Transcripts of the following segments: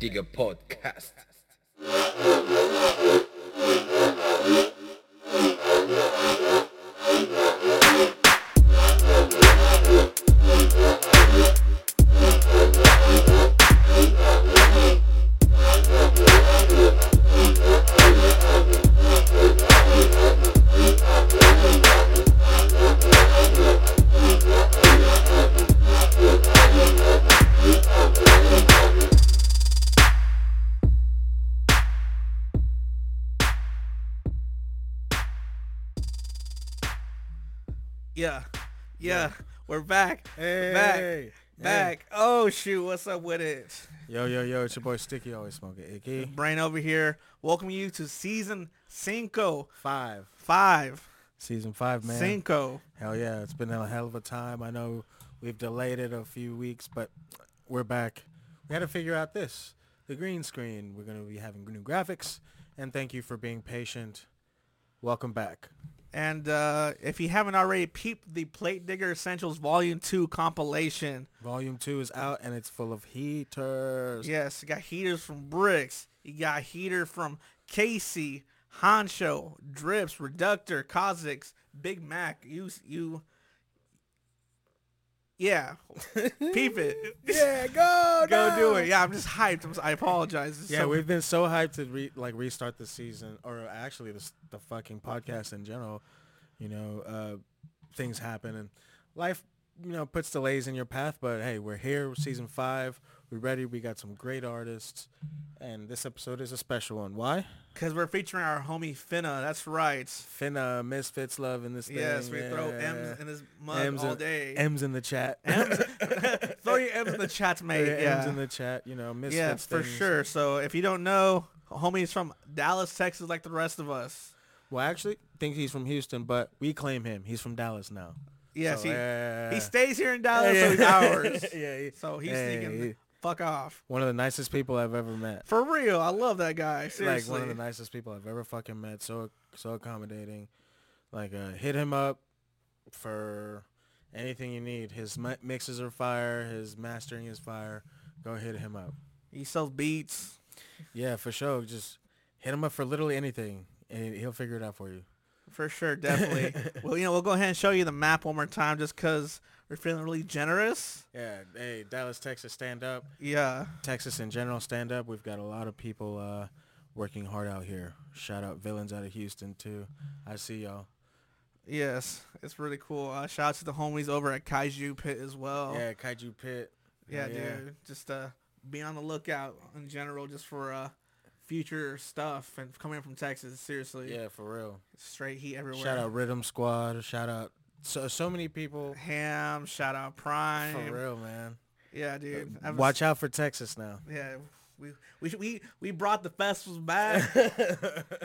Liga Podcast. Yeah, we're back, Hey, back, hey. back. Oh shoot, what's up with it? Yo, yo, yo, it's your boy Sticky, always smoking icky. Brain over here. Welcome you to season cinco, Five. five, Season five, man. cinco. Hell yeah, it's been a hell of a time. I know we've delayed it a few weeks, but we're back. We had to figure out this, the green screen. We're going to be having new graphics, and thank you for being patient. Welcome back. And uh, if you haven't already peeped the Plate Digger Essentials Volume Two compilation, Volume two is out, and it's full of heaters. yes, you got heaters from Bricks, you got heater from Casey, Honcho, Drips, Reductor, Kha'Zix, Big Mac. You you. Yeah, peep it. Yeah, go, Go do it. Yeah, I'm just hyped. I'm, si apologize. It's Yeah, so- we've been so hyped to re- like restart the season, or actually the, the fucking podcast in general. You know, uh, things happen and life, you know, puts delays in your path. But hey, we're here, season five. We're ready. We got some great artists, and this episode is a special one. Why? Because we're featuring our homie Finnuh. That's right. Finnuh Misfits love in this thing. Yes, we throw. M's in his mug M's all in- day. M's in the chat. M's. throw your M's in the chat, mate. Yeah, Yeah, M's in the chat. You know, Misfits. yeah for things. sure. So if you don't know, homie's from Dallas, Texas, like the rest of us. Well, I actually think he's from Houston, but we claim him. He's from Dallas now. Yes, So, he yeah. he stays here in Dallas, Yeah, so he's yeah. ours. yeah, he- So he's yeah, fuck off. one of the nicest people I've ever met. For real, I love that guy. Seriously. Like one of the nicest people I've ever fucking met. So so accommodating. Like uh, hit him up for anything you need. His mi- mixes are fire. His mastering is fire. Go hit him up. he sells beats. Yeah, for sure. Just hit him up for literally anything, and he'll figure it out for you. For sure, definitely. well, you know, we'll go ahead and show you the map one more time just because we're feeling really generous. Yeah. Hey, Dallas, Texas, stand up. Yeah. Texas in general, stand up. We've got a lot of people uh, working hard out here. Shout out villains out of Houston too. I see y'all. Yes, it's really cool. Uh, shout out to the homies over at Kaiju Pit as well. Yeah, Kaiju Pit. yeah, Hell dude. Just uh, be on the lookout in general, just for uh, future stuff and coming from Texas. Seriously, Yeah, for real. straight heat everywhere. Shout out Rhythm Squad. Shout out so so many people. Ham. Shout out Prime. For real, man. Yeah, dude. I was- Watch out for Texas now. Yeah, we we we we brought the festivals back.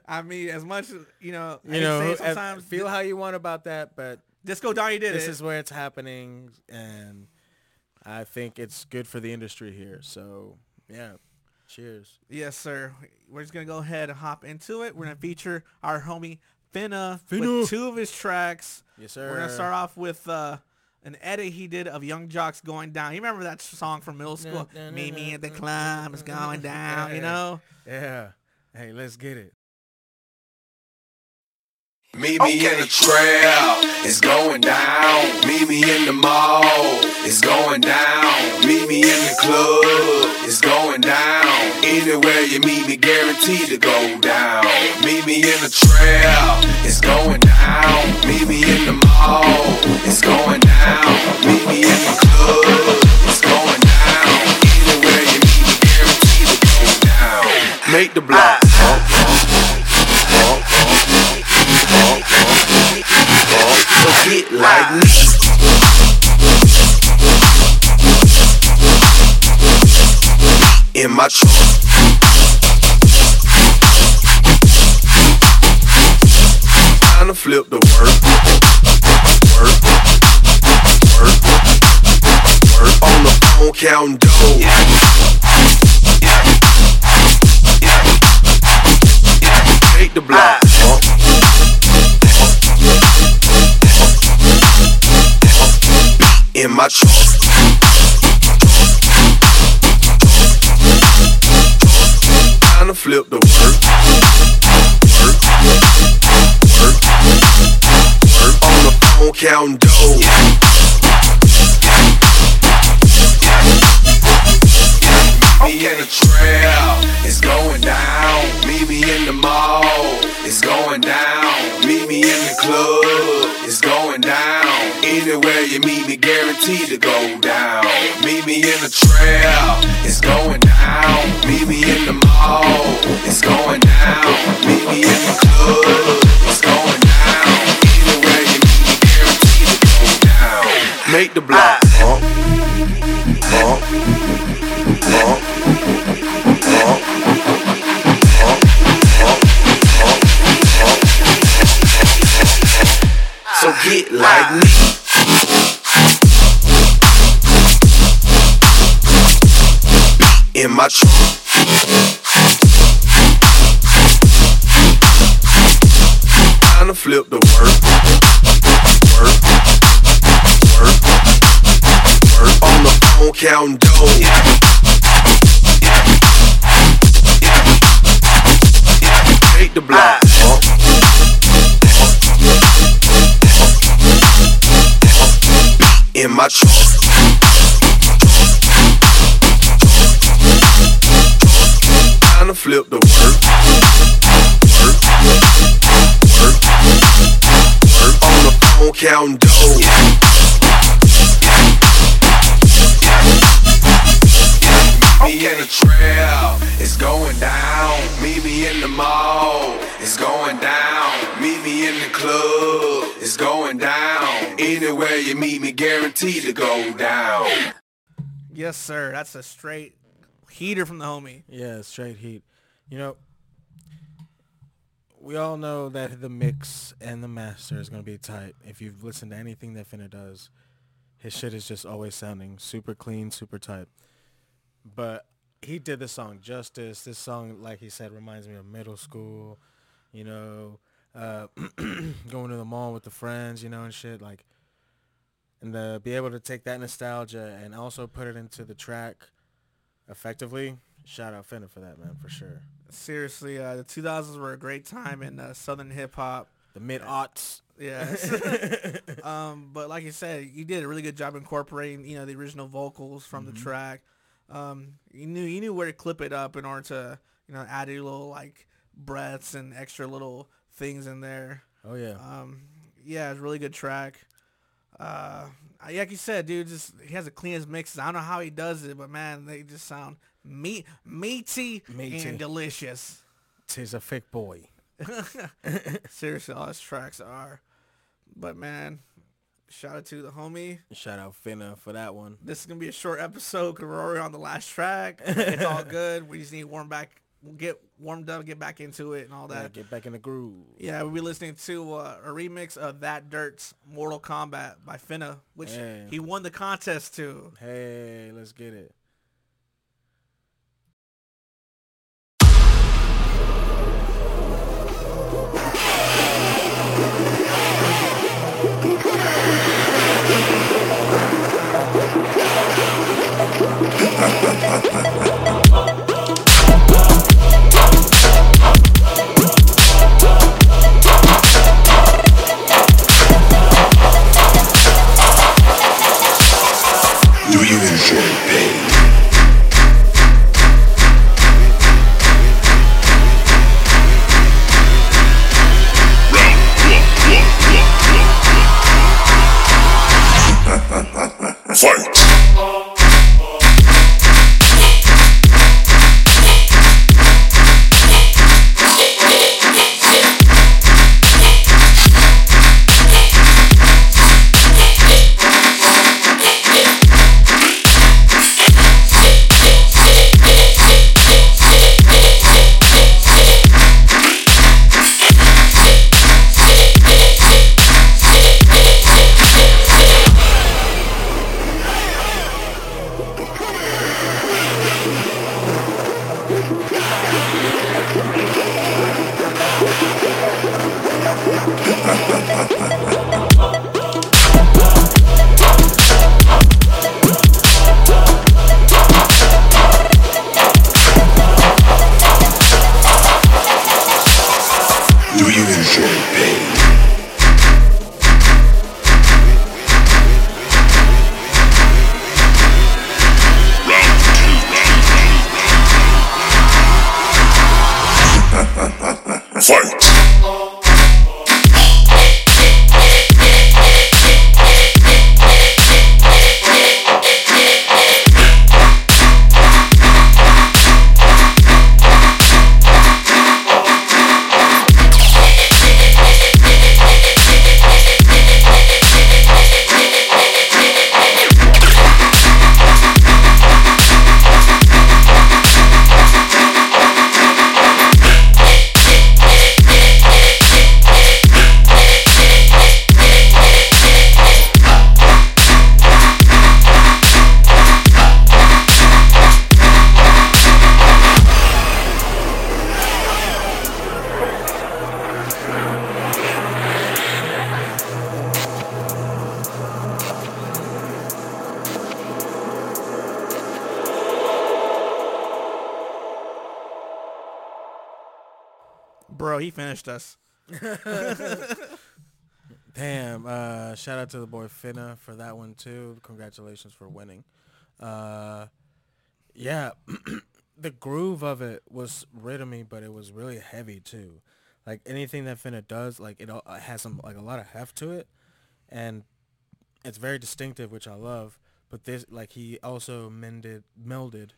I mean, as much as you know, I You know, say uh, sometimes feel how you want about that, but Disco Donnie did it. this it. is where it's happening, and I think it's good for the industry here. So yeah, cheers. Yes, sir. We're just gonna go ahead and hop into it. We're gonna feature our homie Finnuh, Finnuh. with two of his tracks. Yes, sir. We're gonna start off with uh, an edit he did of Yung Joc's going down. You remember that song from middle school? Na, na, na, Meet me na, at the na, club, it's going down. You know? Yeah. Hey, let's get it. Meet me in the trail, it's going down. Meet me in the mall, it's going down. Meet me in the club, it's going down. Anywhere you meet me, guaranteed to go down. Meet me in the trail, it's going down. Meet me in the mall, it's going down. Meet me in the club, it's going down. Anywhere you meet me, guaranteed to go down. Make the block. In my trunk. Time to flip the work. Work. Work. Work. On the phone counting dough. Take the block. flip them. On the phone counting dough. Me in the trail, it's going down. Meet me in the mall, it's going down. Meet me in the club, it's going down. Anywhere you meet me, guaranteed to go down. Meet me in the trail. Flip the work. Work. Work. Work. On the phone counting. Take the block. Counting dough. Meet me in the trail, it's going down. Meet me in the mall, it's going down. Meet me in the club, it's going down. Anywhere you meet me, guaranteed to go down. Yes, sir. That's a straight heater from the homie. Yeah, straight heat. You know, we all know that the mix and the master is gonna be tight. If you've listened to anything that Finnuh does, his shit is just always sounding super clean, super tight. But he did the song justice. This song, like he said, reminds me of middle school. You know, uh, going to the mall with the friends, you know, and shit. Like, and to be able to take that nostalgia and also put it into the track effectively. Shout out Finnuh for that, man, for sure. Seriously, uh, the 2000s were a great time in uh, Southern hip hop. The mid aughts. Yes. um, but like you said, you did a really good job incorporating, you know, the original vocals from the track. Um, you knew you knew where to clip it up in order to, you know, add a little like breaths and extra little things in there. Oh yeah. Um, yeah, it's a really good track. Uh, like you said, dude, just he has the cleanest mixes. I don't know how he does it, but man, they just sound meat, meaty, Meaty. and delicious. Tis a fake boy. Seriously, all his tracks are. But man, shout out to the homie. Shout out Finnuh for that one. This is gonna be a short episode because we're already on the last track. It's all good. We just need to warm back, we'll get warmed up, get back into it, and all Yeah, that. get back in the groove. Yeah, we'll be listening to uh, a remix of That Dirt's Mortal Kombat by Finnuh, which Hey. he won the contest to. Hey, let's get it. Ha ha ha ha ha! Bro, he finished us. Damn. Uh, shout out to the boy Finnuh for that one too. Congratulations for winning. Uh, yeah, the groove of it was rhythmy, but it was really heavy too. Like anything that Finnuh does, like it all, it has some like a lot of heft to it, and it's very distinctive, which I love. But this, like, he also mended, melded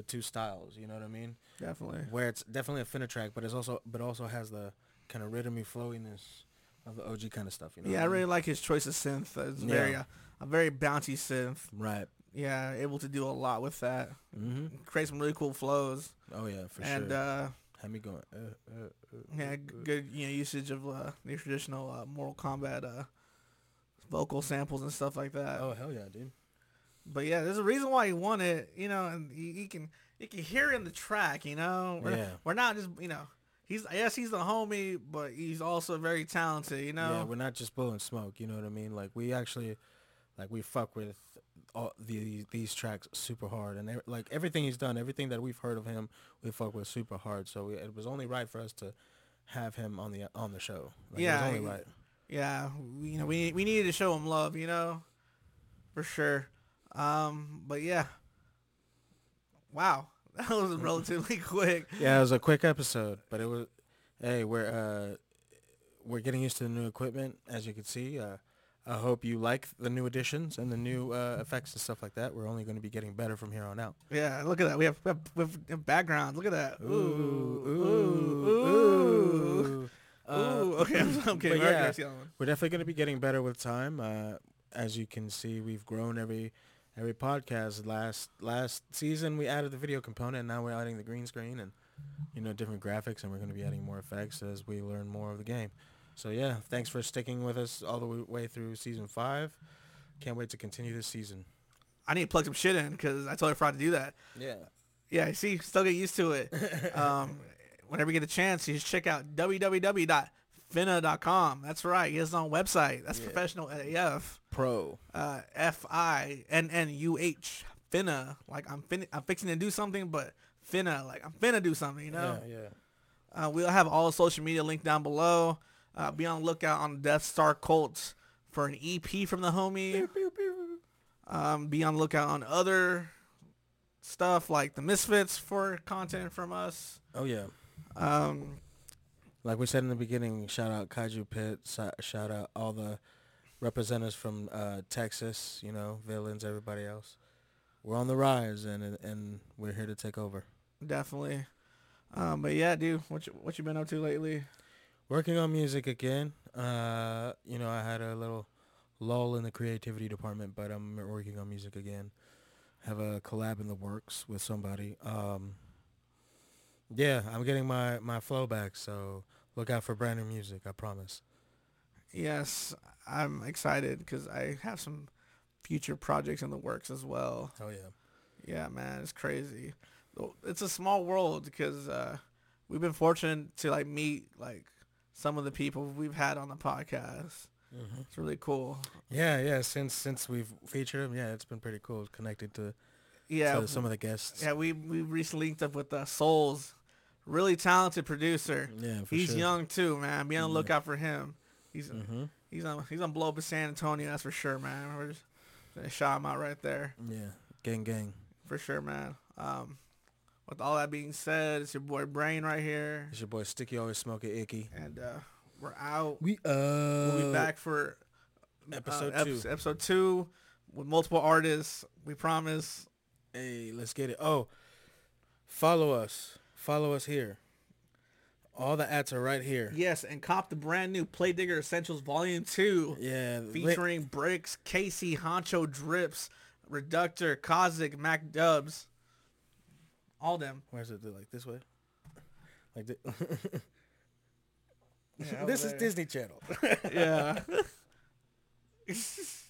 the two styles. You know what I mean? Definitely. where it's definitely a Finnuh track, but it's also but also has the kind of rhythmy flowiness of the OG kind of stuff. You know? Yeah, I mean? really like his choice of synth. It's Yeah. very uh, a very bouncy synth. right. Yeah, able to do a lot with that. hmm Create some really cool flows. Oh yeah, for and sure. And uh, Have me going. Uh, uh, uh, yeah, uh, good you know usage of uh, the traditional uh, Mortal Kombat uh, vocal samples and stuff like that. Oh hell yeah, dude. But yeah, there's a reason why he won it. You know, and he, he can you can hear in the track. You know, we're, Yeah. we're not just you know he's yes he's the homie, but he's also very talented. You know, Yeah, we're not just blowing smoke. You know what I mean? Like we actually, like we fuck with all the these tracks super hard, and like everything he's done, everything that we've heard of him, we fuck with super hard. So we, it was only right for us to have him on the on the show. Like, Yeah, it was only right. yeah, we, you know, we we needed to show him love, you know, for sure. Um, but yeah, wow, that was relatively quick. Yeah, it was a quick episode, but it was. Hey, we're uh, we're getting used to the new equipment, as you can see. Uh, I hope you like the new additions and the new uh, effects and stuff like that. We're only going to be getting better from here on out. Yeah, look at that. We have, we have, backgrounds. Look at that. Ooh, ooh, ooh, ooh. Uh, Ooh, okay, I'm, I'm kidding. yeah, I see that one. we're definitely going to be getting better with time. Uh, as you can see, we've grown every every podcast. Last last season, we added the video component, and now we're adding the green screen and you know different graphics, and we're going to be adding more effects as we learn more of the game. So yeah, thanks for sticking with us all the way through season five. Can't wait to continue this season. I need to plug some shit in because I totally forgot to do that. Yeah. Yeah, see, still get used to it. um, whenever you get a chance, you just check out www.finnuh.com. That's right. He has his own website. That's Yeah. professional AF. Pro. Uh, F I N N U H. Finnuh. Like I'm fin- I'm fixing to do something, but finna. Like I'm finna do something. You know. Yeah, yeah. Uh, we'll have all social media linked down below. Uh, be on the lookout on Death Star Cult for an EP from the homie. Um, be on the lookout on other stuff like the Misfits for content from us. Oh yeah. Um, Like we said in the beginning, shout out Kaiju Pit, shout out all the representatives from uh, Texas, you know, villains, everybody else. We're on the rise, and and we're here to take over. definitely. Um, but yeah, dude, what you, what you been up to lately? Working on music again. Uh, you know, I had a little lull in the creativity department, but I'm working on music again. Have a collab in the works with somebody. Um, yeah, I'm getting my my flow back, so look out for brand new music. I promise. Yes, I'm excited because I have some future projects in the works as well. Oh yeah. Yeah, man, it's crazy. It's a small world because uh, we've been fortunate to like meet like some of the people we've had on the podcast. Mm-hmm. It's really cool. Yeah, yeah. Since since we've featured him, yeah, it's been pretty cool. Connected to, Yeah, to some of the guests. yeah. We we recently linked up with the Souls, really talented producer. Yeah, for He's sure. young too, man. Be on the lookout for him. He's hmm he's on he's on blow up in San Antonio. That's for sure, man. We're just gonna shout him out right there Yeah, gang, gang. for sure, man. Um, with all that being said, it's your boy Brain right here, It's your boy Sticky always smoking icky. and uh, we're out. We uh We'll be back for uh, Episode ep- two. Episode two with multiple artists. We promise. Hey, let's get it. Oh, follow us. Follow us here. All the ads are right here. Yes, and cop the brand new Play Digger Essentials Volume Two. Yeah. li- featuring Bricks, Casey, Honcho, Drips, Reductor, Kozik, Mac Dubs. All them. Where's it? Like this way? Like thi- Yeah, this is. Disney Channel. Yeah.